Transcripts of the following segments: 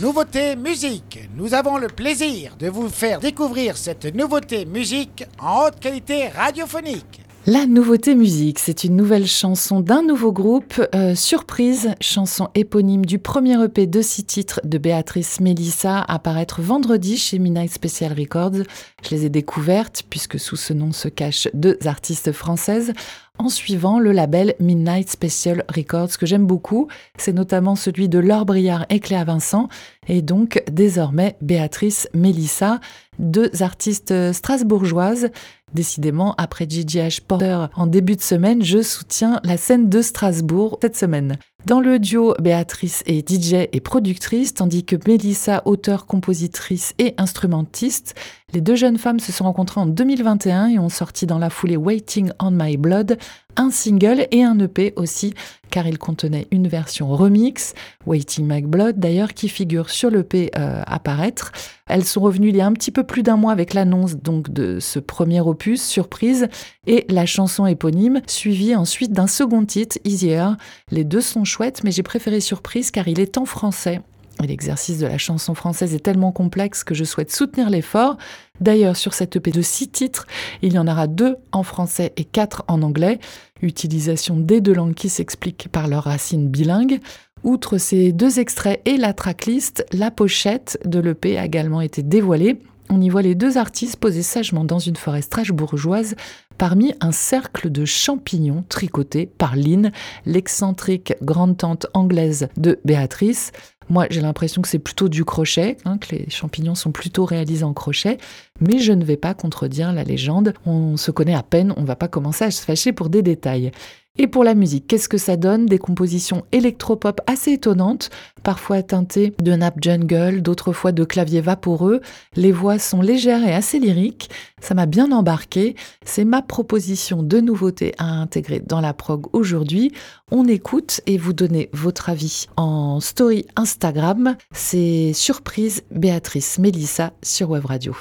Nouveauté musique. Nous avons le plaisir de vous faire découvrir cette nouveauté musique en haute qualité radiophonique. La nouveauté musique, c'est une nouvelle chanson d'un nouveau groupe, euh, Surprise, chanson éponyme du premier EP de six titres de Béatrice Mélissa, à paraître vendredi chez Midnight Special Records. Je les ai découvertes puisque sous ce nom se cachent deux artistes françaises en suivant le label Midnight Special Records que j'aime beaucoup. C'est notamment celui de Laure Briard et Claire Vincent et donc désormais Béatrice Mélissa, deux artistes strasbourgeoises Décidément, après GGH Porter en début de semaine, je soutiens la scène de Strasbourg cette semaine. Dans le duo, Béatrice est DJ et productrice, tandis que Mélissa, auteure, compositrice et instrumentiste. Les deux jeunes femmes se sont rencontrées en 2021 et ont sorti dans la foulée Waiting on My Blood, un single et un EP aussi, car il contenait une version remix, Waiting My Blood d'ailleurs, qui figure sur l'EP euh, à paraître. Elles sont revenues il y a un petit peu plus d'un mois avec l'annonce donc de ce premier opus, surprise, et la chanson éponyme, suivie ensuite d'un second titre, Easier. Les deux sont chouettes, mais j'ai préféré surprise car il est en français. L'exercice de la chanson française est tellement complexe que je souhaite soutenir l'effort. D'ailleurs, sur cette EP de six titres, il y en aura deux en français et quatre en anglais. Utilisation des deux langues qui s'expliquent par leur racine bilingue. Outre ces deux extraits et la tracklist, la pochette de l'EP a également été dévoilée. On y voit les deux artistes posés sagement dans une forêt strasbourgeoise parmi un cercle de champignons tricotés par Lynn, l'excentrique grande-tante anglaise de Béatrice. Moi, j'ai l'impression que c'est plutôt du crochet, hein, que les champignons sont plutôt réalisés en crochet, mais je ne vais pas contredire la légende. On se connaît à peine, on ne va pas commencer à se fâcher pour des détails. Et pour la musique, qu'est-ce que ça donne? Des compositions électropop assez étonnantes, parfois teintées de nappe jungle, d'autres fois de claviers vaporeux. Les voix sont légères et assez lyriques. Ça m'a bien embarqué. C'est ma proposition de nouveauté à intégrer dans la prog aujourd'hui. On écoute et vous donnez votre avis en story Instagram. C'est surprise Béatrice Mélissa sur Web Radio.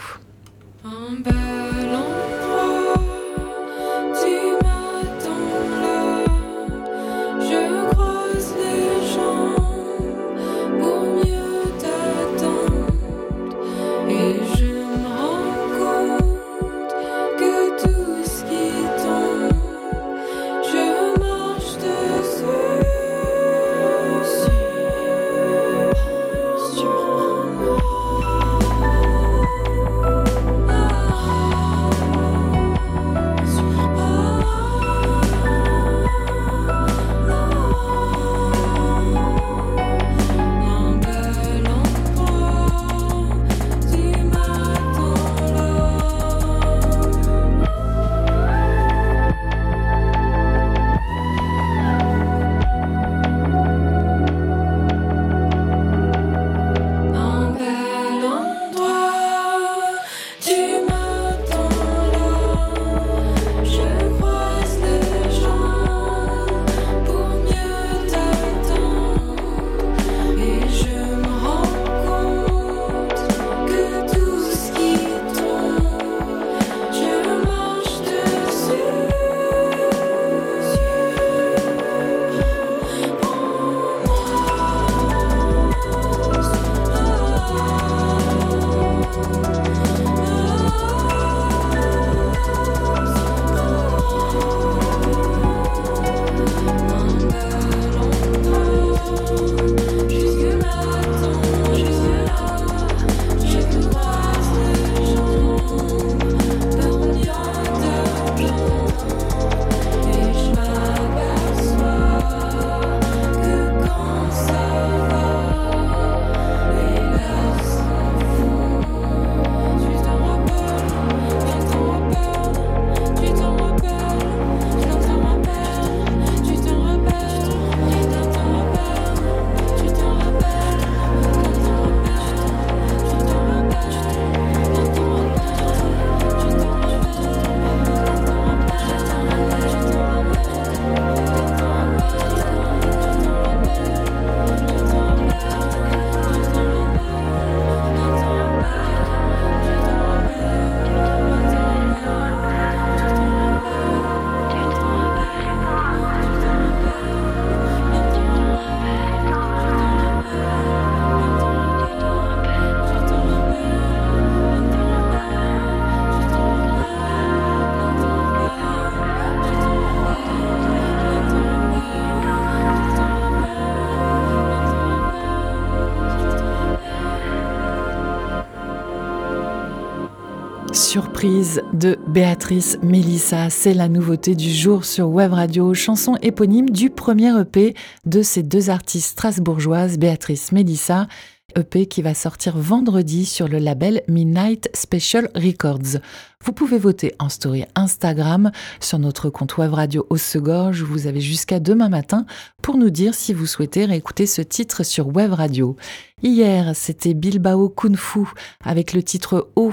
Surprise de Béatrice Mélissa, c'est la nouveauté du jour sur Web Radio, chanson éponyme du premier EP de ces deux artistes strasbourgeoises, Béatrice Mélissa EP qui va sortir vendredi sur le label Midnight Special Records. Vous pouvez voter en story Instagram sur notre compte web radio Segorge. Vous avez jusqu'à demain matin pour nous dire si vous souhaitez réécouter ce titre sur web radio. Hier, c'était Bilbao Kung Fu avec le titre O,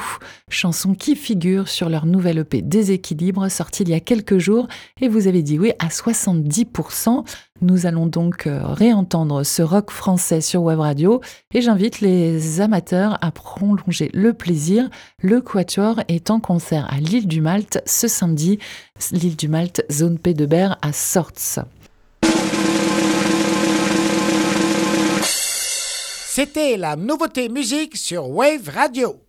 chanson qui figure sur leur nouvelle EP Déséquilibre sorti il y a quelques jours et vous avez dit oui à 70%. Nous allons donc euh, réentendre ce rock français sur web radio et j'invite les amateurs à prolonger le plaisir. Le Quatuor est en concert à l'île du Malte ce samedi, l'île du Malte, zone P de Berre à Sorts. C'était la nouveauté musique sur Wave Radio.